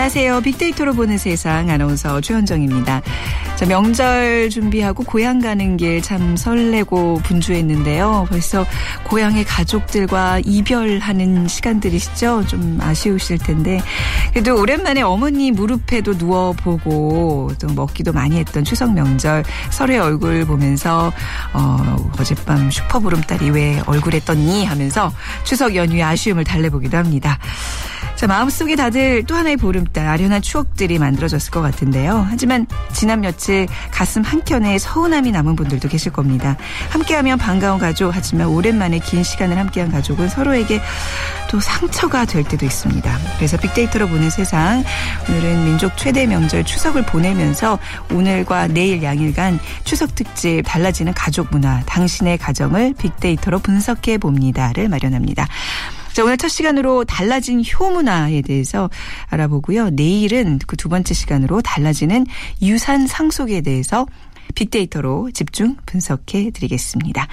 안녕하세요. 빅데이터로 보는 세상 아나운서 최현정입니다. 자, 명절 준비하고 고향 가는 길 참 설레고 분주했는데요. 벌써 고향의 가족들과 이별하는 시간들이시죠? 좀 아쉬우실 텐데. 그래도 오랜만에 어머니 무릎에도 누워보고 또 먹기도 많이 했던 추석 명절 설의 얼굴 보면서 어, 어젯밤 슈퍼보름달이 왜 얼굴에 떴니 하면서 추석 연휴의 아쉬움을 달래보기도 합니다. 자, 마음속에 다들 또 하나의 보름달, 아련한 추억들이 만들어졌을 것 같은데요. 하지만 지난 며칠 가슴 한켠에 서운함이 남은 분들도 계실 겁니다. 함께하면 반가운 가족, 하지만 오랜만에 긴 시간을 함께한 가족은 서로에게 또 상처가 될 때도 있습니다. 그래서 빅데이터로 보는 세상, 오늘은 민족 최대 명절 추석을 보내면서 오늘과 내일 양일간 추석 특집 달라지는 가족 문화, 당신의 가정을 빅데이터로 분석해 봅니다를 마련합니다. 자, 오늘 첫 시간으로 달라진 효문화에 대해서 알아보고요. 내일은 그 두 번째 시간으로 달라지는 유산 상속에 대해서 빅데이터로 집중 분석해 드리겠습니다.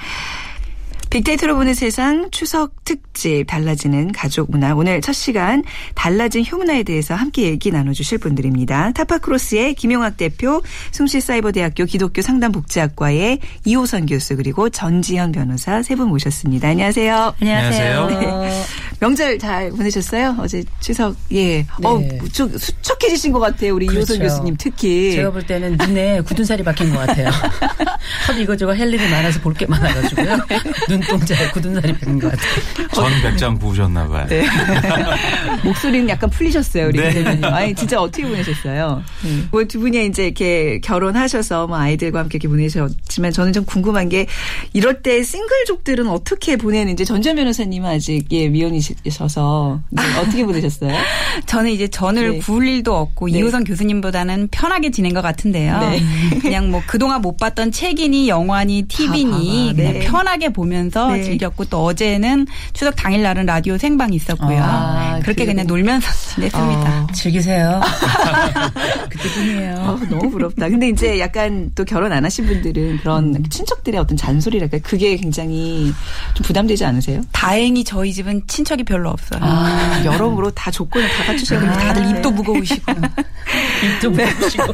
빅데이터로 보는 세상 추석 특집 달라지는 가족 문화 오늘 첫 시간 달라진 효문화에 대해서 함께 얘기 나눠주실 분들입니다. 타파크로스의 김용학 대표, 숭실사이버대학교 기독교 상담복지학과의 이호선 교수 그리고 전지현 변호사 세 분 모셨습니다. 안녕하세요. 안녕하세요. 네. 명절 잘 보내셨어요? 어제 추석 예. 네. 어, 좀 수척해지신 것 같아요. 우리 그렇죠. 이호선 교수님 특히. 제가 볼 때는 눈에 굳은 살이 박힌 것 같아요. 하도 이거저거 할 일이 많아서 볼 게 많아가지고요. 눈동자에 굳은 살이 박힌 것 같아요. 전 백장 부으셨나 봐요. 네. 목소리는 약간 풀리셨어요, 우리. 네. 아니 진짜 어떻게 보내셨어요? 네. 뭐두 분이 이제 이렇게 결혼하셔서 뭐 아이들과 함께 이렇게 보내셨지만 저는 좀 궁금한 게 이럴 때 싱글족들은 어떻게 보내는지 전전 변호사님은 아직 예 미혼이셔서 네, 어떻게 보내셨어요? 저는 이제 전을 네. 구울 일도 없고 네. 이호선 교수님보다는 편하게 지낸 것 같은데요. 네. 그냥 뭐 그동안 못 봤던 책이니 영화니 TV니 그냥 네. 편하게 보면 서 네. 즐겼고 또 어제는 추석 당일 날은 라디오 생방이 있었고요. 아, 그렇게 그래요? 그냥 놀면서 지냈습니다. 어, 즐기세요. 그때뿐이에요. 어, 너무 부럽다. 근데 이제 약간 또 결혼 안 하신 분들은 그런 음. 친척들의 어떤 잔소리랄까 그게 굉장히 좀 부담되지 않으세요? 다행히 저희 집은 친척이 별로 없어요. 아, 여러모로 다 조건을 다 됩니다. 아, 다들 입도 무거우시고. 입도 무거우시고.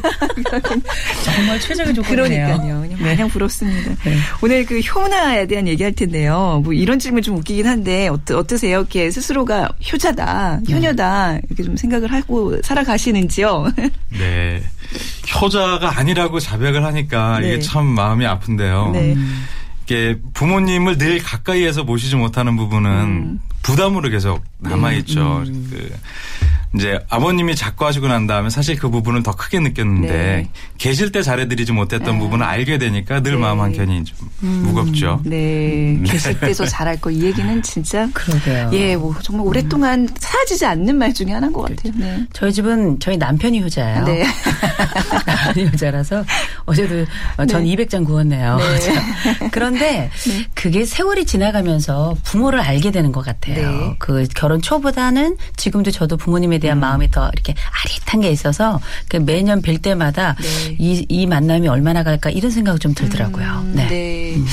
정말 최적의 조건이네요. 그러니까요. 그냥 네. 마냥 부럽습니다. 네. 오늘 그 효나에 대한 얘기할 텐데요. 뭐 이런 질문 좀 웃기긴 한데 어떠, 어떠세요? 이렇게 스스로가 효자다, 네. 효녀다 이렇게 좀 생각을 하고 살아가시는지요? 네. 효자가 아니라고 자백을 하니까 네. 이게 참 마음이 아픈데요. 네. 이게 부모님을 늘 가까이에서 모시지 못하는 부분은 음. 부담으로 계속 남아 있죠. 음. 그 이제 아버님이 작고하시고 난 다음에 사실 그 부분을 더 크게 느꼈는데 네. 계실 때 잘해드리지 못했던 네. 부분을 알게 되니까 늘 네. 마음 한켠이 좀 음. 무겁죠. 네. 음. 계실 때도 잘할 거 이 얘기는 진짜 그러게요. 예, 뭐 정말 오랫동안 사라지지 않는 말 중에 하나인 것 같아요. 네. 저희 집은 저희 남편이 효자예요. 네. 남편이 효자라서 어제도 전 네. 200장 구웠네요. 네. 그런데 네. 그게 세월이 지나가면서 부모를 알게 되는 것 같아요. 네. 그 결혼 초보다는 지금도 저도 부모님에 대한 음. 마음이 더 이렇게 아릿한 게 있어서 그 매년 뵐 때마다 네. 이, 이 만남이 얼마나 갈까 이런 생각이 좀 들더라고요. 음, 네. 네. 음.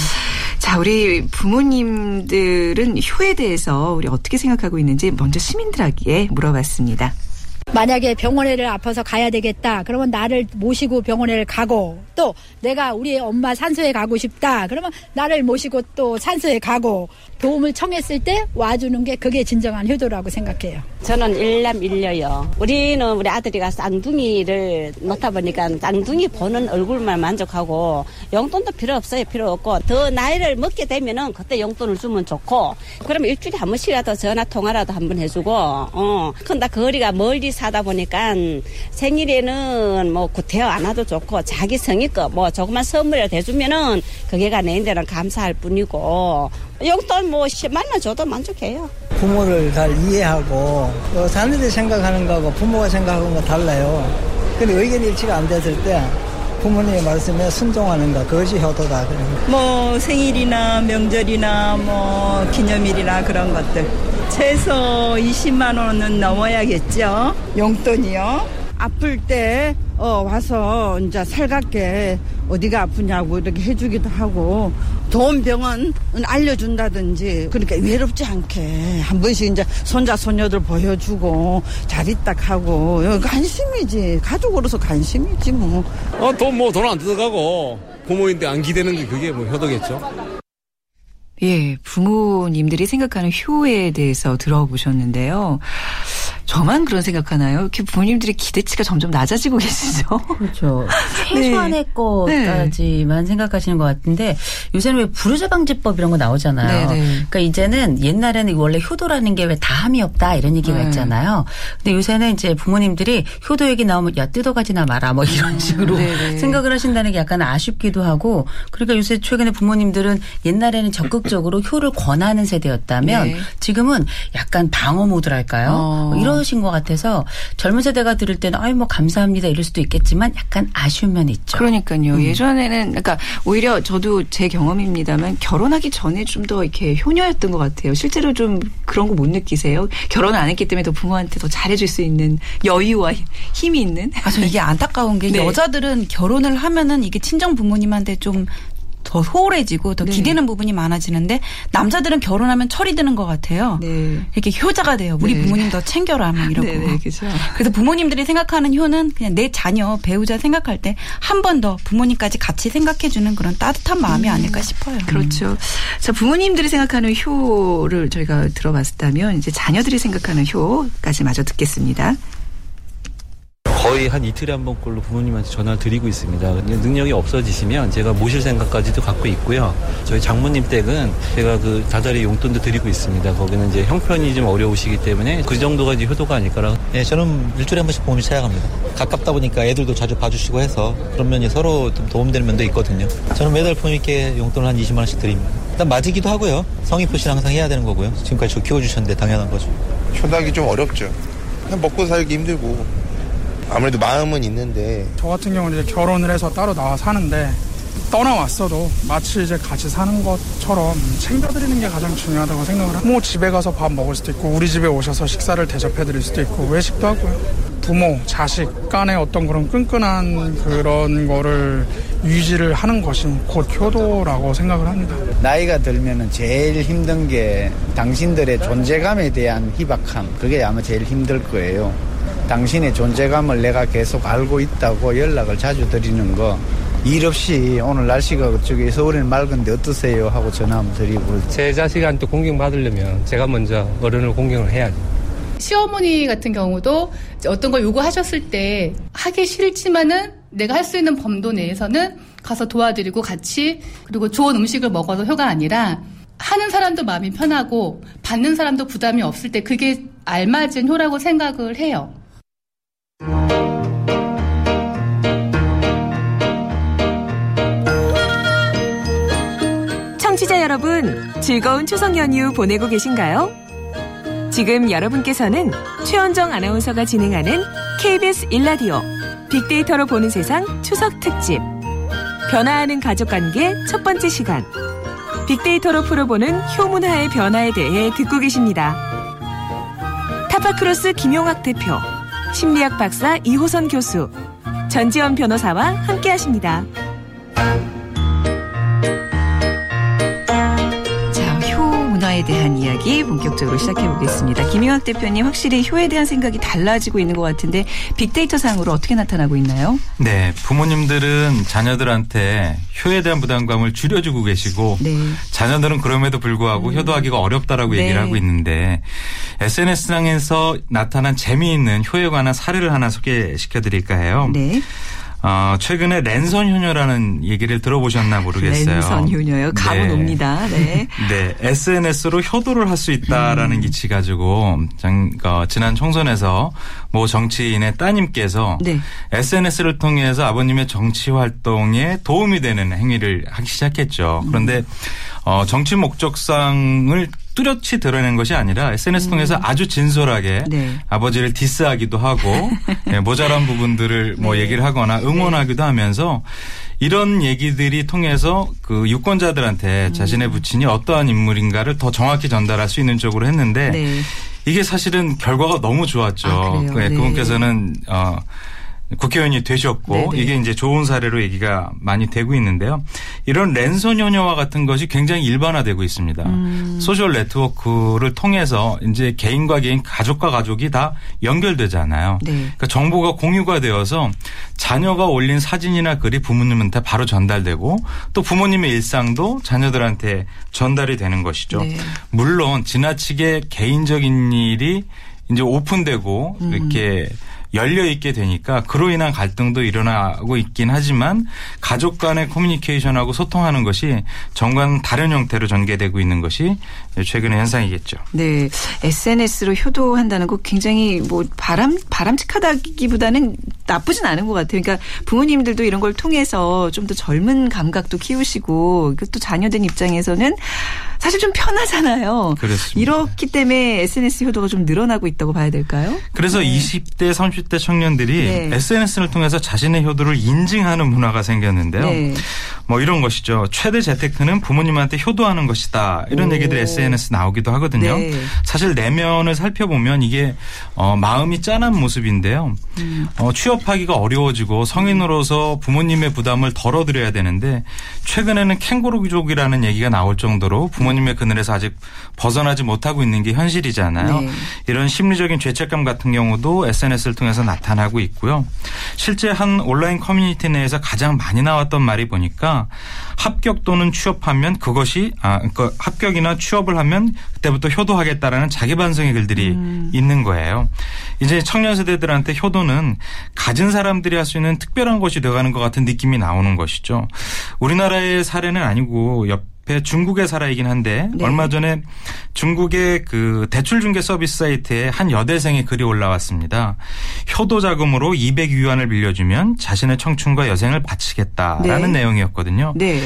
자, 우리 부모님들은 효에 대해서 우리 어떻게 생각하고 있는지 먼저 시민들에게 물어봤습니다. 만약에 병원에를 아파서 가야 되겠다. 그러면 나를 모시고 병원에 가고 또 내가 우리 엄마 산소에 가고 싶다. 그러면 나를 모시고 또 산소에 가고 도움을 청했을 때 와주는 게 그게 진정한 효도라고 생각해요. 저는 일남 일녀요. 우리는 우리 아들이가 쌍둥이를 놓다 보니까 쌍둥이 보는 얼굴만 만족하고 용돈도 필요 없어요. 필요 없고 더 나이를 먹게 되면은 그때 용돈을 주면 좋고 그러면 일주일에 한 번씩이라도 전화 통화라도 한 번 해주고 어 근데 거리가 멀리 사다 보니까 생일에는 뭐 구태여 안 와도 좋고 자기 성의 껏뭐 조그만 선물이라도 해주면은 그게가 내인데는 감사할 뿐이고 용돈 뭐 10만원 줘도 만족해요. 부모를 잘 이해하고 또 자녀들이 생각하는 거하고 부모가 생각하는 거 달라요. 근데 의견 일치가 안 됐을 때 부모님의 말씀에 순종하는 거 그것이 효도다. 뭐 생일이나 명절이나 뭐 기념일이나 그런 것들 최소 20만 원은 넘어야겠죠. 용돈이요. 아플 때 어, 와서 이제 살갑게 어디가 아프냐고 이렇게 해주기도 하고 좋은 병원 알려준다든지 그러니까 외롭지 않게 한 번씩 이제 손자 손녀들 보여주고 잘 있다 하고 관심이지 가족으로서 관심이지 뭐. 어, 돈 뭐 돈 안 들어가고 부모인데 안 기대는 게 그게 뭐 효도겠죠. 예, 부모님들이 생각하는 효에 대해서 들어보셨는데요. 저만 그런 생각하나요? 이렇게 부모님들의 기대치가 점점 낮아지고 계시죠? 그렇죠. 최소한의 네. 것까지만 네. 생각하시는 것 같은데 요새는 왜 부르자방지법 이런 거 나오잖아요. 네, 네. 그러니까 이제는 옛날에는 원래 효도라는 게 왜 다함이 없다 이런 얘기가 네. 있잖아요. 근데 요새는 이제 부모님들이 효도 얘기 나오면 야 뜯어가지나 마라 뭐 이런 음. 식으로 네, 생각을 하신다는 게 약간 아쉽기도 하고 그러니까 요새 최근에 부모님들은 옛날에는 적극적으로 효를 권하는 세대였다면 지금은 약간 방어 모드랄까요? 어. 이런 어려우신 것 같아서 젊은 세대가 들을 때는 아이 뭐 감사합니다 이럴 수도 있겠지만 약간 아쉬운 면이 있죠. 그러니까요. 음. 예전에는 그러니까 오히려 저도 제 경험입니다만 결혼하기 전에 좀 더 이렇게 효녀였던 것 같아요. 실제로 좀 그런 거 못 느끼세요? 결혼을 안 했기 때문에 더 부모한테 더 잘해줄 수 있는 여유와 힘이 있는. 아, 저 이게 안타까운 게 네. 여자들은 결혼을 하면은 이게 친정 부모님한테 좀 더 소홀해지고 더 네. 기대는 부분이 많아지는데 남자들은 결혼하면 철이 드는 것 같아요. 네. 이렇게 효자가 돼요. 우리 네. 부모님 더 챙겨라 막 이러고. 네, 네 그렇죠. 그래서 부모님들이 생각하는 효는 그냥 내 자녀 배우자 생각할 때 한 번 더 부모님까지 같이 생각해 주는 그런 따뜻한 마음이 음. 아닐까 싶어요. 그렇죠. 자 부모님들이 생각하는 효를 저희가 들어봤다면 이제 자녀들이 생각하는 효까지 마저 듣겠습니다. 거의 한 이틀에 한 번꼴로 부모님한테 전화를 드리고 있습니다. 능력이 없어지시면 제가 모실 생각까지도 갖고 있고요. 저희 장모님 댁은 제가 그 다달이 용돈도 드리고 있습니다. 거기는 이제 형편이 좀 어려우시기 때문에 그 정도가 이제 효도가 아닐까라. 네, 저는 일주일에 한 번씩 부모님 찾아갑니다. 가깝다 보니까 애들도 자주 봐주시고 해서 그런 면이 서로 좀 도움되는 면도 있거든요. 저는 매달 부모님께 용돈을 한 20만 원씩 드립니다. 일단 맞이기도 하고요. 성의 표시는 항상 해야 되는 거고요. 지금까지 저 키워주셨는데 당연한 거죠. 효도하기 좀 어렵죠. 그냥 먹고 살기 힘들고 아무래도 마음은 있는데 저 같은 경우는 이제 결혼을 해서 따로 나와 사는데 떠나왔어도 마치 이제 같이 사는 것처럼 챙겨드리는 게 가장 중요하다고 생각을 하고 뭐 집에 가서 밥 먹을 수도 있고 우리 집에 오셔서 식사를 대접해드릴 수도 있고 외식도 하고요 부모, 자식 간의 어떤 그런 끈끈한 그런 거를 유지를 하는 것이 곧 효도라고 생각을 합니다. 나이가 들면은 제일 힘든 게 당신들의 존재감에 대한 희박함 그게 아마 제일 힘들 거예요. 당신의 존재감을 내가 계속 알고 있다고 연락을 자주 드리는 거. 일 없이 오늘 날씨가 그쪽에 서울은 맑은데 어떠세요? 하고 전화 한번 드리고. 제 자식한테 공경받으려면 제가 먼저 어른을 공경을 해야죠. 시어머니 같은 경우도 어떤 걸 요구하셨을 때 하기 싫지만은 내가 할 수 있는 범도 내에서는 가서 도와드리고 같이 그리고 좋은 음식을 먹어서 효가 아니라 하는 사람도 마음이 편하고 받는 사람도 부담이 없을 때 그게 알맞은 효라고 생각을 해요. 청취자 여러분, 즐거운 추석 연휴 보내고 계신가요? 지금 여러분께서는 최원정 아나운서가 진행하는 KBS 일라디오 빅데이터로 보는 세상 추석 특집 변화하는 가족관계 첫 번째 시간 빅데이터로 풀어보는 효문화의 변화에 대해 듣고 계십니다. 타파크로스 김용학 대표 심리학 박사 이호선 교수, 전지현 변호사와 함께 하십니다. 효에 대한 이야기 본격적으로 시작해 보겠습니다. 김용학 대표님 확실히 효에 대한 생각이 달라지고 있는 것 같은데 빅데이터 상으로 어떻게 나타나고 있나요? 네, 부모님들은 자녀들한테 효에 대한 부담감을 줄여주고 계시고 네. 자녀들은 그럼에도 불구하고 음. 효도하기가 어렵다라고 네. 얘기를 하고 있는데 SNS상에서 나타난 재미있는 효에 관한 사례를 하나 소개시켜 드릴까 해요. 네. 어, 최근에 랜선 효녀라는 얘기를 들어보셨나 모르겠어요. 랜선 효녀요? 감은 네. 옵니다. 네. 네. SNS로 효도를 할 수 있다라는 음. 기치 가지고 장, 어, 지난 총선에서 모 정치인의 따님께서 네. SNS를 통해서 아버님의 정치 활동에 도움이 되는 행위를 하기 시작했죠. 그런데 음. 어, 정치 목적상을 뚜렷이 드러낸 것이 아니라 SNS 통해서 음. 아주 진솔하게 네. 아버지를 디스하기도 하고 네, 모자란 부분들을 뭐 네. 얘기를 하거나 응원하기도 하면서 이런 얘기들이 통해서 그 유권자들한테 음. 자신의 부친이 어떠한 인물인가를 더 정확히 전달할 수 있는 쪽으로 했는데 네. 이게 사실은 결과가 너무 좋았죠. 아, 네, 그분께서는 어 국회의원이 되셨고 네네. 이게 이제 좋은 사례로 얘기가 많이 되고 있는데요. 이런 랜선 효녀와 같은 것이 굉장히 일반화되고 있습니다. 음. 소셜 네트워크를 통해서 이제 개인과 개인, 가족과 가족이 다 연결되잖아요. 네. 그러니까 정보가 공유가 되어서 자녀가 올린 사진이나 글이 부모님한테 바로 전달되고 또 부모님의 일상도 자녀들한테 전달이 되는 것이죠. 네. 물론 지나치게 개인적인 일이 이제 오픈되고 음. 이렇게 열려 있게 되니까 그로 인한 갈등도 일어나고 있긴 하지만 가족 간의 커뮤니케이션하고 소통하는 것이 정관 다른 형태로 전개되고 있는 것이 최근의 현상이겠죠. 네. SNS로 효도한다는 거 굉장히 뭐 바람 바람직하다기보다는 나쁘진 않은 것 같아요. 그러니까 부모님들도 이런 걸 통해서 좀 더 젊은 감각도 키우시고 또 자녀된 입장에서는 사실 좀 편하잖아요. 그렇습니다. 이렇기 때문에 SNS 효도가 좀 늘어나고 있다고 봐야 될까요? 그래서 네. 20대, 30대 청년들이 네. SNS를 통해서 자신의 효도를 인증하는 문화가 생겼는데요. 네. 뭐 이런 것이죠. 최대 재테크는 부모님한테 효도하는 것이다. 이런 오. 얘기들이 SNS 나오기도 하거든요. 네. 사실 내면을 살펴보면 이게 어, 마음이 짠한 모습인데요. 음. 어, 취업하기가 어려워지고 성인으로서 부모님의 부담을 덜어드려야 되는데 최근에는 캥거루 귀족이라는 얘기가 나올 정도로 부모 부모님의 그늘에서 아직 벗어나지 못하고 있는 게 현실이잖아요. 네. 이런 심리적인 죄책감 같은 경우도 SNS를 통해서 나타나고 있고요. 실제 한 온라인 커뮤니티 내에서 가장 많이 나왔던 말이 보니까 합격 또는 취업하면 그것이 아 그러니까 합격이나 취업을 하면 그때부터 효도하겠다라는 자기 반성의 글들이 음. 있는 거예요. 이제 청년 세대들한테 효도는 가진 사람들이 할 수 있는 특별한 것이 되어가는 것 같은 느낌이 나오는 것이죠. 우리나라의 사례는 아니고 옆 중국에 살아이긴 한데 네. 얼마 전에 중국의 그 대출 중개 서비스 사이트에 한 여대생의 글이 올라왔습니다. 효도 자금으로 200 위안을 빌려주면 자신의 청춘과 여생을 바치겠다라는 네. 내용이었거든요. 네.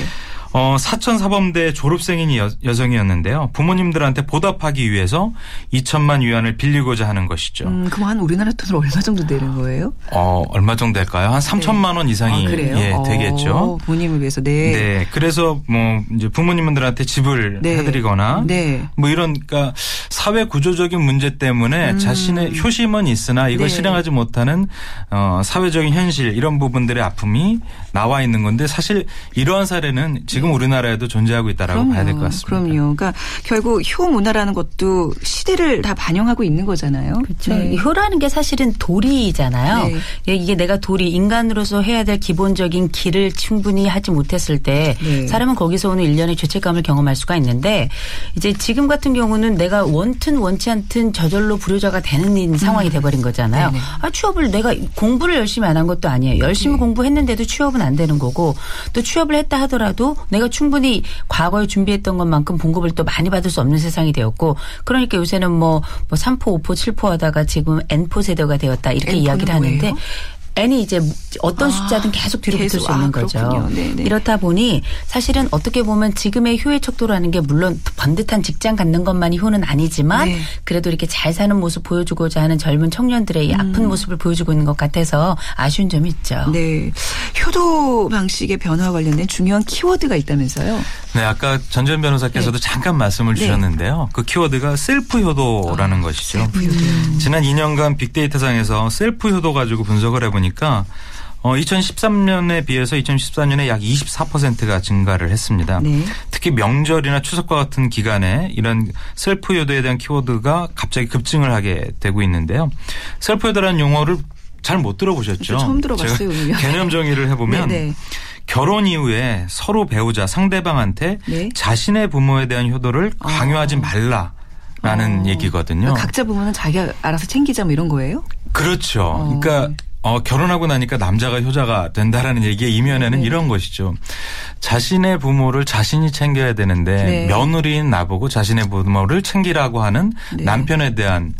어, 사천 사범대 졸업생인 여, 여성이었는데요. 부모님들한테 보답하기 위해서 2천만 위안을 빌리고자 하는 것이죠. 음, 그럼 한 우리나라 돈으로 얼마 정도 되는 거예요? 어, 얼마 정도 될까요? 한 3천만 원 이상이 아, 예, 어, 되겠죠. 부모님을 위해서 네. 네. 그래서 뭐 이제 부모님들한테 집을 네. 해드리거나 네. 뭐 이런 그러니까 사회 구조적인 문제 때문에 음. 자신의 효심은 있으나 이걸 네. 실행하지 못하는 어, 사회적인 현실 이런 부분들의 아픔이 나와 있는 건데 사실 이러한 사례는 지금 지금 우리나라에도 존재하고 있다라고 그럼요. 봐야 될 것 같습니다. 그럼요. 그러니까 결국 효 문화라는 것도 시대를 다 반영하고 있는 거잖아요. 그렇죠. 네. 효라는 게 사실은 도리잖아요. 네. 예, 이게 내가 도리 인간으로서 해야 될 기본적인 길을 충분히 하지 못했을 때 네. 사람은 거기서 오는 일련의 죄책감을 경험할 수가 있는데 이제 지금 같은 경우는 내가 원튼 원치 않든 저절로 불효자가 되는 음. 상황이 돼버린 거잖아요. 네네. 아 취업을 내가 공부를 열심히 안 한 것도 아니에요. 열심히 네. 공부했는데도 취업은 안 되는 거고 또 취업을 했다 하더라도 내가 충분히 과거에 준비했던 것만큼 봉급을 또 많이 받을 수 없는 세상이 되었고 그러니까 요새는 뭐, 뭐 3포, 5포, 7포 하다가 지금 N포 세대가 되었다 이렇게 이야기를 하는데 n이 이제 어떤 아, 숫자든 계속 뒤로 계속, 붙을 수 있는 아, 거죠. 네네. 네. 이렇다 보니 사실은 어떻게 보면 지금의 효의 척도라는 게 물론 번듯한 직장 갖는 것만이 효는 아니지만 네. 그래도 이렇게 잘 사는 모습 보여주고자 하는 젊은 청년들의 음. 아픈 모습을 보여주고 있는 것 같아서 아쉬운 점이 있죠. 네. 효도 방식의 변화와 관련된 중요한 키워드가 있다면서요? 네, 아까 전전 변호사께서도 네. 잠깐 말씀을 네. 주셨는데요. 그 키워드가 셀프 효도라는 아, 것이죠. 셀프 효도. 음. 지난 2년간 빅데이터상에서 셀프 효도 가지고 분석을 해보니 보니까 어, 2013년에 비해서 2014년에 약 24%가 증가를 했습니다. 네. 특히 명절이나 추석과 같은 기간에 이런 셀프 효도에 대한 키워드가 갑자기 급증을 하게 되고 있는데요. 셀프 요도라는 용어를 잘 못 들어보셨죠? 처음 들어봤어요. 개념 정의를 해보면 네네. 네. 결혼 이후에 서로 배우자 상대방한테 네? 자신의 부모에 대한 효도를 아. 강요하지 말라 라는 어. 얘기거든요. 각자 부모는 자기가 알아서 챙기자 뭐 이런 거예요? 그렇죠. 어. 그러니까 어, 결혼하고 나니까 남자가 효자가 된다라는 얘기의 이면에는 네. 이런 것이죠. 자신의 부모를 자신이 챙겨야 되는데 네. 며느리인 나보고 자신의 부모를 챙기라고 하는 네. 남편에 대한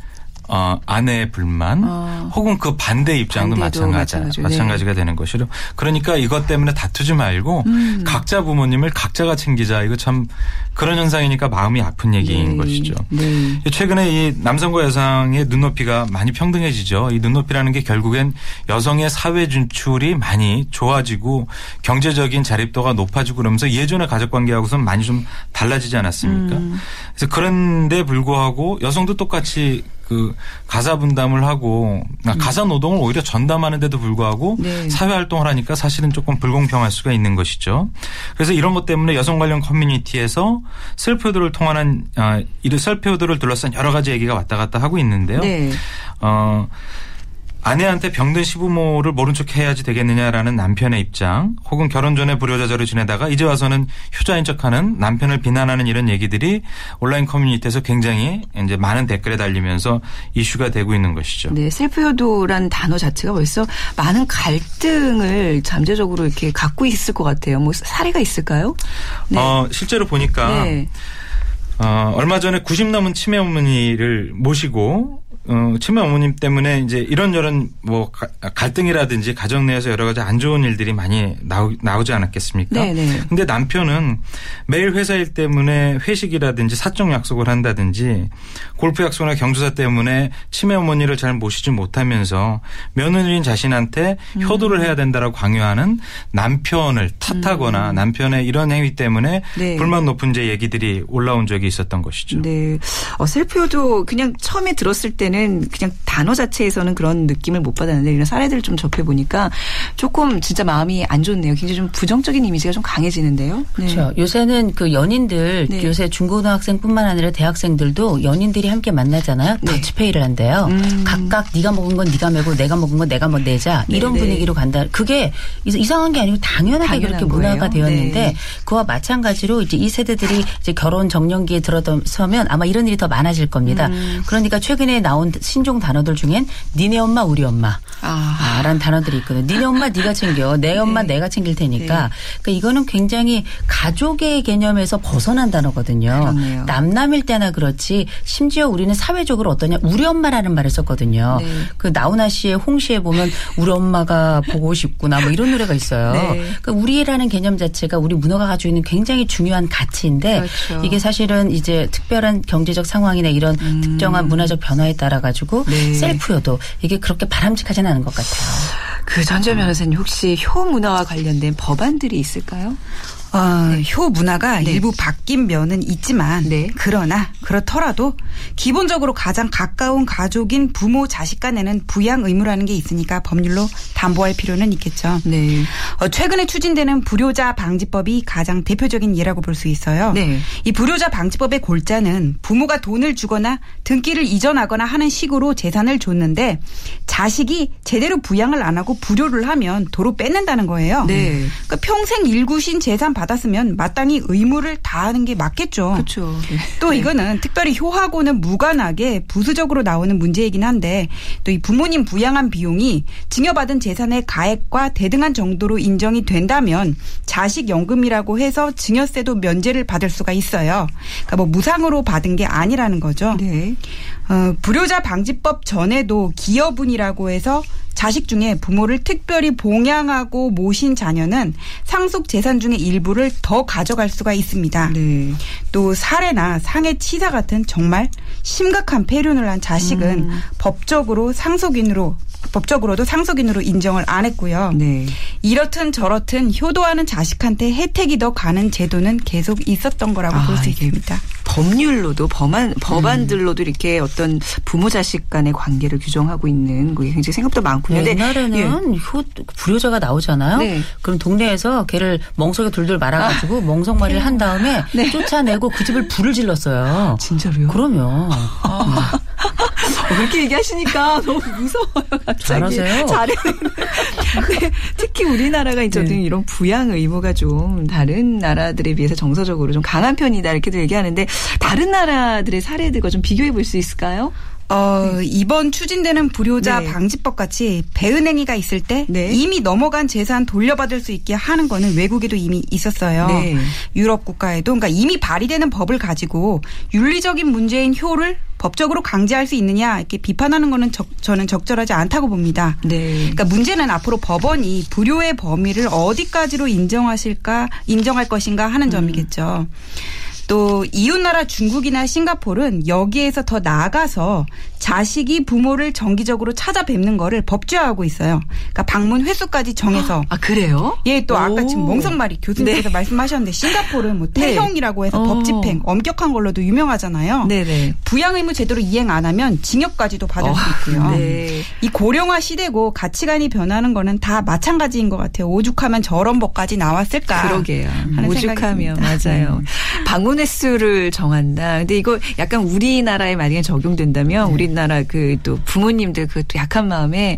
어, 아내의 불만 어. 혹은 그 반대 입장도 마찬가지, 네. 마찬가지가 네. 되는 것이죠. 그러니까 이것 때문에 다투지 말고 음. 각자 부모님을 각자가 챙기자. 이거 참 그런 현상이니까 마음이 아픈 얘기인 네. 것이죠. 네. 최근에 이 남성과 여성의 눈높이가 많이 평등해지죠. 이 눈높이라는 게 결국엔 여성의 사회 진출이 많이 좋아지고 경제적인 자립도가 높아지고 그러면서 예전의 가족 관계하고서는 많이 좀 달라지지 않았습니까? 음. 그래서 그런데 불구하고 여성도 똑같이 그 가사 분담을 하고 음. 가사 노동을 오히려 전담하는데도 불구하고 네. 사회 활동을 하니까 사실은 조금 불공평할 수가 있는 것이죠. 그래서 이런 것 때문에 여성 관련 커뮤니티에서 셀프 효도를 통한 아, 이런 셀프 효도를 둘러싼 여러 가지 얘기가 왔다 갔다 하고 있는데요. 네. 어 아내한테 병든 시부모를 모른 척 해야지 되겠느냐라는 남편의 입장 혹은 결혼 전에 불효자자로 지내다가 이제 와서는 효자인 척하는 남편을 비난하는 이런 얘기들이 온라인 커뮤니티에서 굉장히 이제 많은 댓글에 달리면서 이슈가 되고 있는 것이죠. 네, 셀프 효도란 단어 자체가 벌써 많은 갈등을 잠재적으로 이렇게 갖고 있을 것 같아요. 뭐 사례가 있을까요? 네. 어, 실제로 보니까 네. 어, 얼마 전에 90 넘은 치매 어머니를 모시고 어, 치매 어머님 때문에 이제 이런저런 뭐 갈등이라든지 가정 내에서 여러 가지 안 좋은 일들이 많이 나오, 나오지 않았겠습니까? 네네. 네. 근데 남편은 매일 회사 일 때문에 회식이라든지 사적 약속을 한다든지 골프 약속이나 경조사 때문에 치매 어머니를 잘 모시지 못하면서 며느리인 자신한테 음. 효도를 해야 된다라고 강요하는 남편을 탓하거나 음. 남편의 이런 행위 때문에 네. 불만 높은 제 얘기들이 올라온 적이 있었던 것이죠. 네. 어, 셀프 효도 그냥 처음에 들었을 때는 때는 그냥 단어 자체에서는 그런 느낌을 못 받았는데 이런 사례들을 좀 접해 보니까 조금 진짜 마음이 안 좋네요. 굉장히 좀 부정적인 이미지가 좀 강해지는데요. 네. 그렇죠. 요새는 그 연인들 네. 요새 중고등학생뿐만 아니라 대학생들도 연인들이 함께 만나잖아요. 네. 더치페이를 한대요. 음. 각각 네가 먹은 건 네가 메고 내가 먹은 건 내가 뭐 내자 이런 네, 네. 분위기로 간다. 그게 이상한 게 아니고 당연하게 그렇게 문화가 거예요. 되었는데 네. 그와 마찬가지로 이제 이 세대들이 이제 결혼 정년기에 들어서면 아마 이런 일이 더 많아질 겁니다. 음. 그러니까 최근에 나온 나온 신종 단어들 중엔 니네 엄마 우리 엄마 아. 라는 단어들이 있거든요. 니네 엄마 네가 챙겨 내 엄마 네. 내가 챙길 테니까 네. 그러니까 이거는 굉장히 가족의 개념에서 벗어난 단어거든요. 그렇네요. 남남일 때나 그렇지 심지어 우리는 사회적으로 어떠냐 우리 엄마라는 말을 썼거든요. 네. 그 나훈아 씨의 홍시에 보면 우리 엄마가 보고 싶구나 뭐 이런 노래가 있어요. 네. 그러니까 우리라는 개념 자체가 우리 문화가 가지고 있는 굉장히 중요한 가치인데 그렇죠. 이게 사실은 이제 특별한 경제적 상황이나 이런 음. 특정한 문화적 변화에 따라 알아가지고 네. 셀프여도 이게 그렇게 바람직하지는 않은 것 같아요. 그 전재 변호사님 혹시 효 문화와 관련된 법안들이 있을까요? 어, 네. 효 문화가 네. 일부 바뀐 면은 있지만 네. 그러나 그렇더라도 기본적으로 가장 가까운 가족인 부모 자식 간에는 부양 의무라는 게 있으니까 법률로 담보할 필요는 있겠죠. 네. 어, 최근에 추진되는 불효자 방지법이 가장 대표적인 예라고 볼 수 있어요. 네. 이 불효자 방지법의 골자는 부모가 돈을 주거나 등기를 이전하거나 하는 식으로 재산을 줬는데 자식이 제대로 부양을 안 하고 불효를 하면 도로 뺏는다는 거예요. 네. 그러니까 평생 일구신 재산 받 았으면 마땅히 의무를 다하는 게 맞겠죠. 그렇죠. 네. 또 이거는 특별히 효하고는 무관하게 부수적으로 나오는 문제이긴 한데 또 이 부모님 부양한 비용이 증여받은 재산의 가액과 대등한 정도로 인정이 된다면 자식 연금이라고 해서 증여세도 면제를 받을 수가 있어요. 그러니까 뭐 무상으로 받은 게 아니라는 거죠. 네. 어, 불효자 방지법 전에도 기여분이라고 해서 자식 중에 부모를 특별히 봉양하고 모신 자녀는 상속 재산 중의 일부를 더 가져갈 수가 있습니다. 네. 또 살해나 상해 치사 같은 정말 심각한 폐륜을 한 자식은 음. 법적으로 상속인으로 법적으로도 상속인으로 인정을 안 했고요. 네. 이렇든 저렇든 효도하는 자식한테 혜택이 더 가는 제도는 계속 있었던 거라고 아, 볼수 있습니다. 법률로도 법안 법안들로도 음. 이렇게 어떤 부모 자식 간의 관계를 규정하고 있는 게 굉장히 생각보다 많군요. 옛날에는 예. 효 불효자가 나오잖아요. 네. 그럼 동네에서 걔를 멍석에 둘둘 말아가지고 아. 멍석말이를 한 다음에 네. 쫓아내고 그 집을 불을 질렀어요. 진짜로요? 그러면. 아. 그렇게 얘기하시니까 너무 무서워요. 갑자기. 잘하세요. 잘해. 네, 특히 우리나라가 이제 네. 이런 부양 의무가 좀 다른 나라들에 비해서 정서적으로 좀 강한 편이다 이렇게도 얘기하는데 다른 나라들의 사례들과 좀 비교해 볼 수 있을까요? 어, 이번 추진되는 불효자 네. 방지법 같이 배은행위가 있을 때 네. 이미 넘어간 재산 돌려받을 수 있게 하는 거는 외국에도 이미 있었어요. 네. 유럽 국가에도 그러니까 이미 발의되는 법을 가지고 윤리적인 문제인 효를 법적으로 강제할 수 있느냐 이렇게 비판하는 거는 적, 저는 적절하지 않다고 봅니다. 네. 그러니까 문제는 앞으로 법원이 불효의 범위를 어디까지로 인정하실까 인정할 것인가 하는 음. 점이겠죠. 또 이웃나라 중국이나 싱가폴은 여기에서 더 나아가서 자식이 부모를 정기적으로 찾아뵙는 거를 법제화하고 있어요. 그러니까 방문 횟수까지 정해서. 아 그래요? 예, 또 아까 지금 멍석말이 교수님께서 네. 말씀하셨는데 싱가폴은 뭐 네. 태형이라고 해서 네. 법 집행 엄격한 걸로도 유명하잖아요. 네네. 부양 의무 제대로 이행 안 하면 징역까지도 받을 어, 수 있고요. 네. 이 고령화 시대고 가치관이 변하는 거는 다 마찬가지인 것 같아요. 오죽하면 저런 법까지 나왔을까? 그러게요. 오죽하면 맞아요. 방문 횟수를 정한다. 근데 이거 약간 우리나라에 만약에 적용된다면 우리 우리나라 그 또 부모님들 그 또 약한 마음에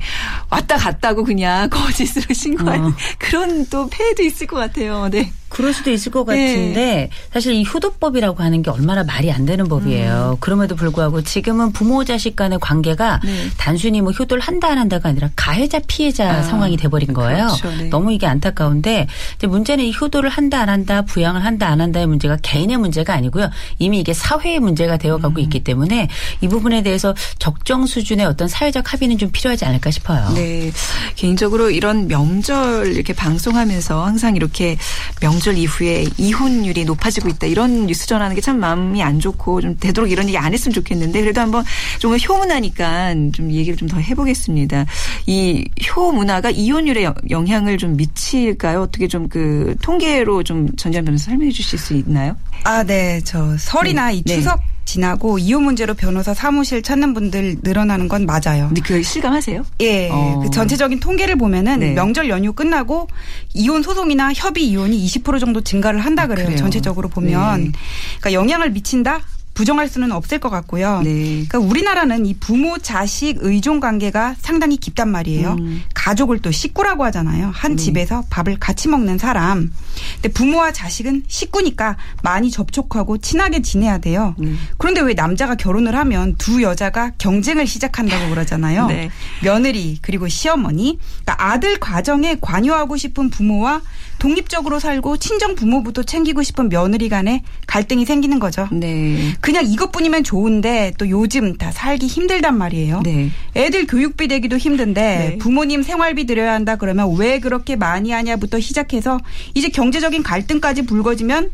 왔다 갔다고 그냥 거짓으로 신고하는 어. 그런 또 폐해도 있을 것 같아요. 네. 그럴 수도 있을 것 같은데 네. 사실 이 효도법이라고 하는 게 얼마나 말이 안 되는 법이에요. 음. 그럼에도 불구하고 지금은 부모 자식 간의 관계가 네. 단순히 뭐 효도를 한다 안 한다가 아니라 가해자 피해자 아. 상황이 돼버린 거예요. 그렇죠. 네. 너무 이게 안타까운데 이제 문제는 이 효도를 한다 안 한다 부양을 한다 안 한다의 문제가 개인의 문제가 아니고요. 이미 이게 사회의 문제가 되어가고 음. 있기 때문에 이 부분에 대해서 적정 수준의 어떤 사회적 합의는 좀 필요하지 않을까 싶어요. 네. 개인적으로 이런 명절 이렇게 방송하면서 항상 이렇게 명 명절 이후에 이혼율이 높아지고 있다 이런 뉴스 전하는 게 참 마음이 안 좋고 좀 되도록 이런 얘기 안 했으면 좋겠는데 그래도 한번 좀 효문하니까 좀 얘기를 좀 더 해보겠습니다. 이 효 문화가 이혼율에 영향을 좀 미칠까요? 어떻게 좀 그 통계로 좀 전지현 변호사 설명해 주실 수 있나요? 아, 네. 저 설이나 네. 이 추석 네. 지나고 이혼 문제로 변호사 사무실 찾는 분들 늘어나는 건 맞아요. 근데 그걸 실감하세요? 예. 어. 그 전체적인 통계를 보면은 네. 명절 연휴 끝나고 이혼 소송이나 협의 이혼이 20% 정도 증가를 한다 아, 그래요. 아, 전체적으로 보면. 네. 그러니까 영향을 미친다? 부정할 수는 없을 것 같고요. 네. 그러니까 우리나라는 이 부모 자식 의존 관계가 상당히 깊단 말이에요. 음. 가족을 또 식구라고 하잖아요. 한 네. 집에서 밥을 같이 먹는 사람. 근데 부모와 자식은 식구니까 많이 접촉하고 친하게 지내야 돼요. 네. 그런데 왜 남자가 결혼을 하면 두 여자가 경쟁을 시작한다고 그러잖아요. 네. 며느리 그리고 시어머니. 그러니까 아들 과정에 관여하고 싶은 부모와 독립적으로 살고 친정 부모부터 챙기고 싶은 며느리 간에 갈등이 생기는 거죠. 네. 그냥 이것뿐이면 좋은데 또 요즘 다 살기 힘들단 말이에요. 네. 애들 교육비 대기도 힘든데 네. 부모님 생활 비 들여야 한다 그러면 왜 그렇게 많이 하냐부터 시작해서 이제 경제적인 갈등까지 불거지면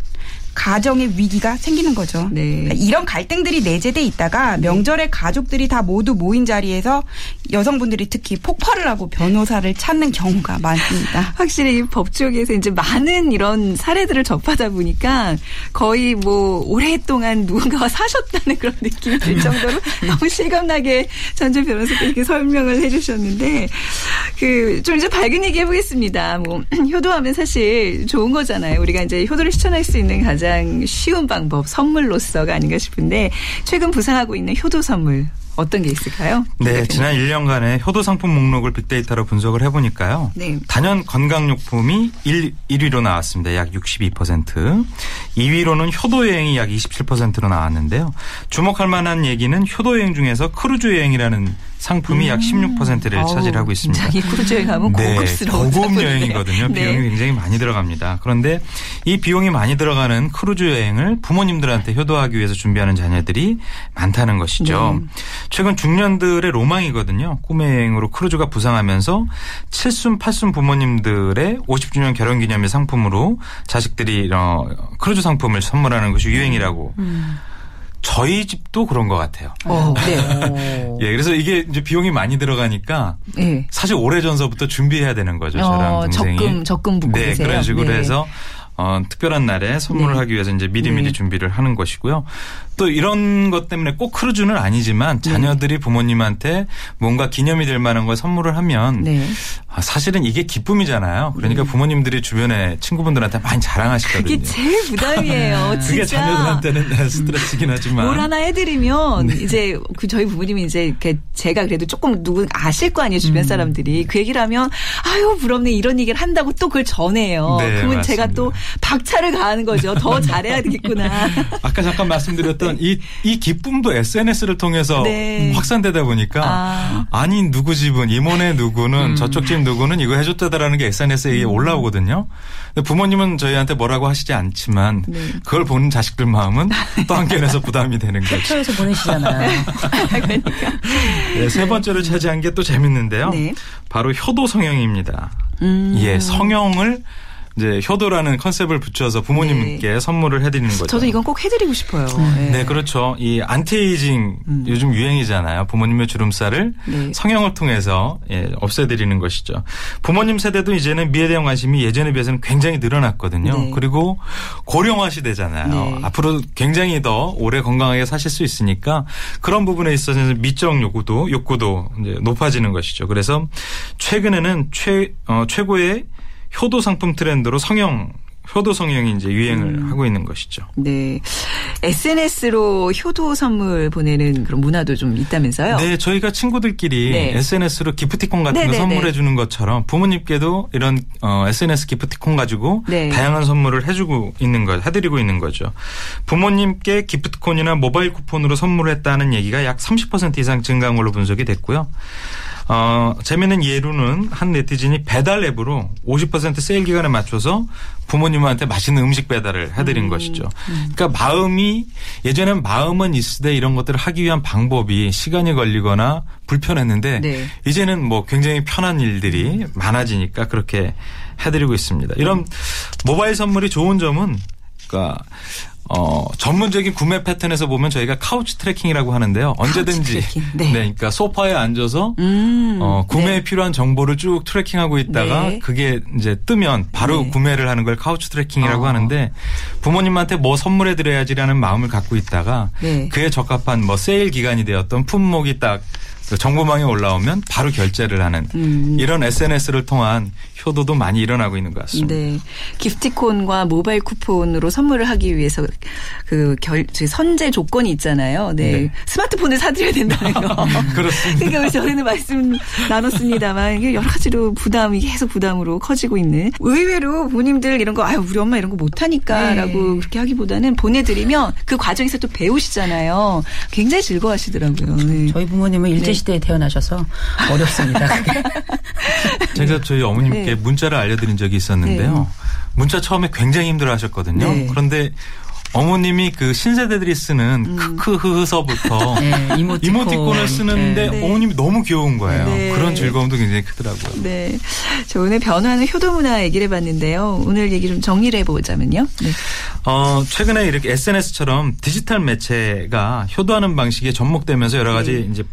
가정의 위기가 생기는 거죠. 네. 그러니까 이런 갈등들이 내재돼 있다가 명절에 가족들이 다 모두 모인 자리에서 여성분들이 특히 폭발을 하고 변호사를 찾는 경우가 많습니다. 확실히 이 법조계에서 이제 많은 이런 사례들을 접하다 보니까 거의 뭐 오랫동안 누군가와 사셨다는 그런 느낌이 들 정도로 너무 실감나게 전주 변호사께서 이렇게 설명을 해주셨는데 그 좀 이제 밝은 얘기 해보겠습니다. 뭐 효도하면 사실 좋은 거잖아요. 우리가 이제 효도를 실천할 수 있는 가장 가장 쉬운 방법 선물로서가 아닌가 싶은데 최근 부상하고 있는 효도 선물 어떤 게 있을까요? 네, 지난 1년간의 효도 상품 목록을 빅데이터로 분석을 해보니까요. 네. 단연 건강용품이 1, 1위로 나왔습니다. 약 62%. 2위로는 효도여행이 약 27%로 나왔는데요. 주목할 만한 얘기는 효도여행 중에서 크루즈 여행이라는 상품이 음. 약 16%를 어우, 차지하고 있습니다. 굉장히 크루즈 여행 하면 네, 고급스러운 고급 여행이거든요. 네. 비용이 굉장히 많이 들어갑니다. 그런데 이 비용이 많이 들어가는 크루즈 여행을 부모님들한테 효도하기 위해서 준비하는 자녀들이 많다는 것이죠. 네. 최근 중년들의 로망이거든요. 꿈의 여행으로 크루즈가 부상하면서 7순, 8순 부모님들의 50주년 결혼 기념일 상품으로 자식들이 어, 크루즈 상품을 선물하는 것이 유행이라고 음. 저희 집도 그런 것 같아요. 어, 네. 예, 그래서 이게 이제 비용이 많이 들어가니까 네. 사실 오래 전서부터 준비해야 되는 거죠. 저랑 어, 동생이. 적금 적금 붓고 네, 계세요? 그런 식으로 네. 해서 어, 특별한 날에 선물을 네. 하기 위해서 이제 미리미리 네. 준비를 하는 것이고요. 또 이런 것 때문에 꼭 크루즈는 아니지만 네. 자녀들이 부모님한테 뭔가 기념이 될 만한 걸 선물을 하면 네. 아, 사실은 이게 기쁨이잖아요. 그러니까 네. 부모님들이 주변에 친구분들한테 많이 자랑하시거든요. 그게 제일 부담이에요. 그게 자녀들한테는 스트레스긴 하지만 뭘 하나 해드리면 네. 이제 그 저희 부모님이 이제 제가 그래도 조금 누구 아실 거 아니에요 주변 음. 사람들이 그 얘기를 하면 아유 부럽네 이런 얘기를 한다고 또 그걸 전해요. 네, 그러면 맞습니다. 제가 또 박차를 가하는 거죠. 더 잘해야 되겠구나. 아까 잠깐 말씀드렸던 이, 이 기쁨도 SNS를 통해서 네. 확산되다 보니까 아. 닌 누구 집은 이모네 누구는 음. 저쪽 집 누구는 이거 해줬다라는 게 SNS에 음. 올라오거든요. 부모님은 저희한테 뭐라고 하시지 않지만 네. 그걸 보는 자식들 마음은 또 한켠에서 부담이 되는 거죠. 캡처해서 보내시잖아요. 그러니까. 네, 세 번째로 차지한 게 또 재밌는데요. 네. 바로 효도 성형입니다. 음. 예, 성형을 이제 효도라는 컨셉을 붙여서 부모님께 네. 선물을 해드리는 거죠. 저도 이건 꼭 해드리고 싶어요. 네, 네 그렇죠. 이 안티에이징 음. 요즘 유행이잖아요. 부모님의 주름살을 네. 성형을 통해서 예, 없애드리는 것이죠. 부모님 세대도 이제는 미에 대한 관심이 예전에 비해서는 굉장히 늘어났거든요. 네. 그리고 고령화 시대잖아요. 네. 앞으로 굉장히 더 오래 건강하게 사실 수 있으니까 그런 부분에 있어서 미적 요구도 욕구도 이제 높아지는 것이죠. 그래서 최근에는 최 어, 최고의 효도 상품 트렌드로 성형 효도 성형이 이제 유행을 음. 하고 있는 것이죠. 네. SNS로 효도 선물 보내는 그런 문화도 좀 있다면서요? 네, 저희가 친구들끼리 네. SNS로 기프티콘 같은 네네네. 거 선물해 주는 것처럼 부모님께도 이런 어, SNS 기프티콘 가지고 네. 다양한 선물을 해주고 있는 것, 해드리고 있는 거죠. 부모님께 기프티콘이나 모바일 쿠폰으로 선물을 했다는 얘기가 약 30% 이상 증가한 걸로 분석이 됐고요. 어, 재미있는 예로는 한 네티즌이 배달 앱으로 50% 세일 기간에 맞춰서 부모님한테 맛있는 음식 배달을 해드린 음. 것이죠. 음. 그러니까 마음이 예전엔 마음은 있으되 이런 것들을 하기 위한 방법이 시간이 걸리거나 불편했는데 네. 이제는 뭐 굉장히 편한 일들이 많아지니까 그렇게 해드리고 있습니다. 이런 모바일 선물이 좋은 점은 그러니까 어, 전문적인 구매 패턴에서 보면 저희가 couch tracking이라고 하는데요. 언제든지. 네. 네. 그러니까 소파에 앉아서 음, 어, 구매에 네. 필요한 정보를 쭉 tracking하고 있다가 네. 그게 이제 뜨면 바로 네. 구매를 하는 걸 couch tracking이라고 어. 하는데 부모님한테 뭐 선물해 드려야지라는 마음을 갖고 있다가 네. 그에 적합한 뭐 세일 기간이 되었던 품목이 딱 정보망에 올라오면 바로 결제를 하는 음. 이런 SNS를 통한 효도도 많이 일어나고 있는 것 같습니다. 네. 기프티콘과 모바일 쿠폰으로 선물을 하기 위해서 그 결, 선제 조건이 있잖아요. 네. 네. 스마트폰을 사드려야 된다는 거. 그렇습니다. 그러니까 전에는 말씀 나눴습니다만 여러 가지로 부담이 계속 부담으로 커지고 있는 의외로 부모님들 이런 거 아유 우리 엄마 이런 거 못하니까라고 네. 그렇게 하기보다는 보내드리면 그 과정에서 또 배우시잖아요. 굉장히 즐거워하시더라고요. 네. 저희 부모님은 일제 네. 시대에 태어나셔서 어렵습니다. 제가 저희 어머님께 네. 문자를 알려드린 적이 있었는데요. 네. 문자 처음에 굉장히 힘들어 하셨거든요. 네. 그런데 어머님이 그 신세대들이 쓰는 음. 크크흐서부터 네, 이모티콘. 을 쓰는데 네. 어머님이 너무 귀여운 거예요. 네. 그런 즐거움도 굉장히 크더라고요. 네. 저 오늘 변화하는 효도 문화 얘기를 해봤는데요. 오늘 얘기 좀 정리를 해보자면요. 네. 어, 최근에 이렇게 SNS처럼 디지털 매체가 효도하는 방식에 접목되면서 여러 가지 네. 이제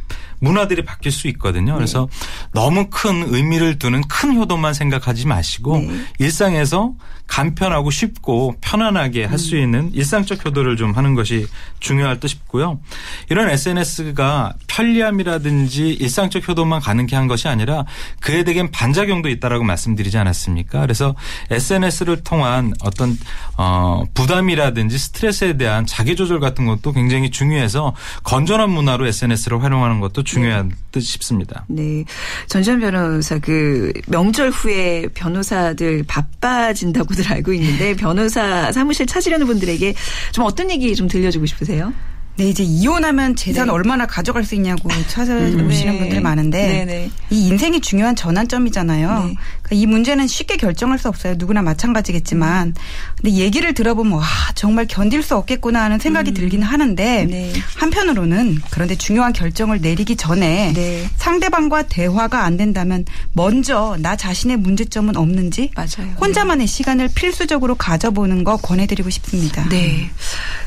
문화들이 바뀔 수 있거든요. 그래서 네. 너무 큰 의미를 두는 큰 효도만 생각하지 마시고 네. 일상에서 간편하고 쉽고 편안하게 할수 음. 있는 일상적 효도를 좀 하는 것이 중요할 듯 싶고요. 이런 SNS가 편리함이라든지 일상적 효도만 가능케 한 것이 아니라 그에 대한 반작용도 있다라고 말씀드리지 않았습니까? 그래서 SNS를 통한 어떤 어 부담이라든지 스트레스에 대한 자기 조절 같은 것도 굉장히 중요해서 건전한 문화로 SNS를 활용하는 것도 중요한 네. 듯 싶습니다. 네. 전전 변호사 그 명절 후에 변호사들 바빠진다고들 알고 있는데 변호사 사무실 찾으려는 분들에게 좀 어떤 얘기 좀 들려주고 싶으세요? 네, 이제 이혼하면 재산 네. 얼마나 가져갈 수 있냐고 찾아오시는 음, 네. 분들이 많은데 네, 네. 이 인생이 중요한 전환점이잖아요. 네. 그러니까 이 문제는 쉽게 결정할 수 없어요. 누구나 마찬가지겠지만. 근데 얘기를 들어보면 와 정말 견딜 수 없겠구나 하는 생각이 음. 들긴 하는데 네. 한편으로는 그런데 중요한 결정을 내리기 전에 상대방과 대화가 안 된다면 먼저 나 자신의 문제점은 없는지 맞아요. 혼자만의 시간을 필수적으로 가져보는 거 권해드리고 싶습니다. 네.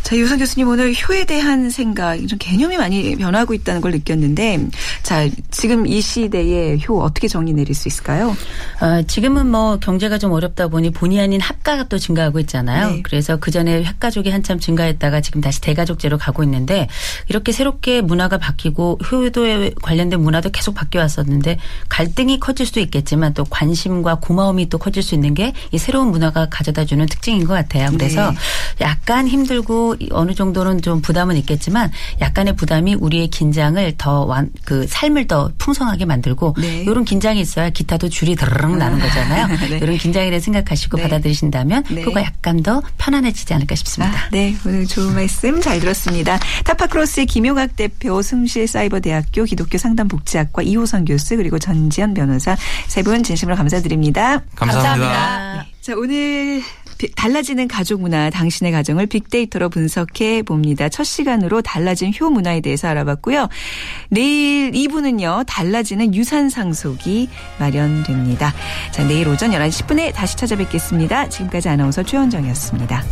자 유선 교수님 오늘 효에 대한 생각, 좀 개념이 많이 변하고 있다는 걸 느꼈는데, 자, 지금 이 시대에 효 어떻게 정리 내릴 수 있을까요? 어, 지금은 뭐 경제가 좀 어렵다 보니 본의 아닌 합가가 또 증가하고 있잖아요. 네. 그래서 그 전에 핵가족이 한참 증가했다가 지금 다시 대가족제로 가고 있는데, 이렇게 새롭게 문화가 바뀌고 효도에 관련된 문화도 계속 바뀌어 왔었는데, 갈등이 커질 수도 있겠지만 또 관심과 고마움이 또 커질 수 있는 게 이 새로운 문화가 가져다 주는 특징인 것 같아요. 그래서 네. 약간 힘들고 어느 정도는 좀 부담은 있겠지만 약간의 부담이 우리의 긴장을 더 그 삶을 더 풍성하게 만들고 네. 이런 긴장이 있어야 기타도 줄이 드르륵 나는 거잖아요. 네. 이런 긴장이라 생각하시고 네. 받아들이신다면 네. 그거 약간 더 편안해지지 않을까 싶습니다. 아, 네, 오늘 좋은 말씀 잘 들었습니다. 타파크로스의 김용학 대표, 승실 사이버대학교 기독교 상담복지학과 이호선 교수 그리고 전지현 변호사 세 분 진심으로 감사드립니다. 감사합니다. 감사합니다. 자, 오늘 달라지는 가족 문화, 당신의 가정을 빅데이터로 분석해 봅니다. 첫 시간으로 달라진 효 문화에 대해서 알아봤고요. 내일 2부는요, 달라지는 유산 상속이 마련됩니다. 자, 내일 오전 11시 10분에 다시 찾아뵙겠습니다. 지금까지 아나운서 최원정이었습니다.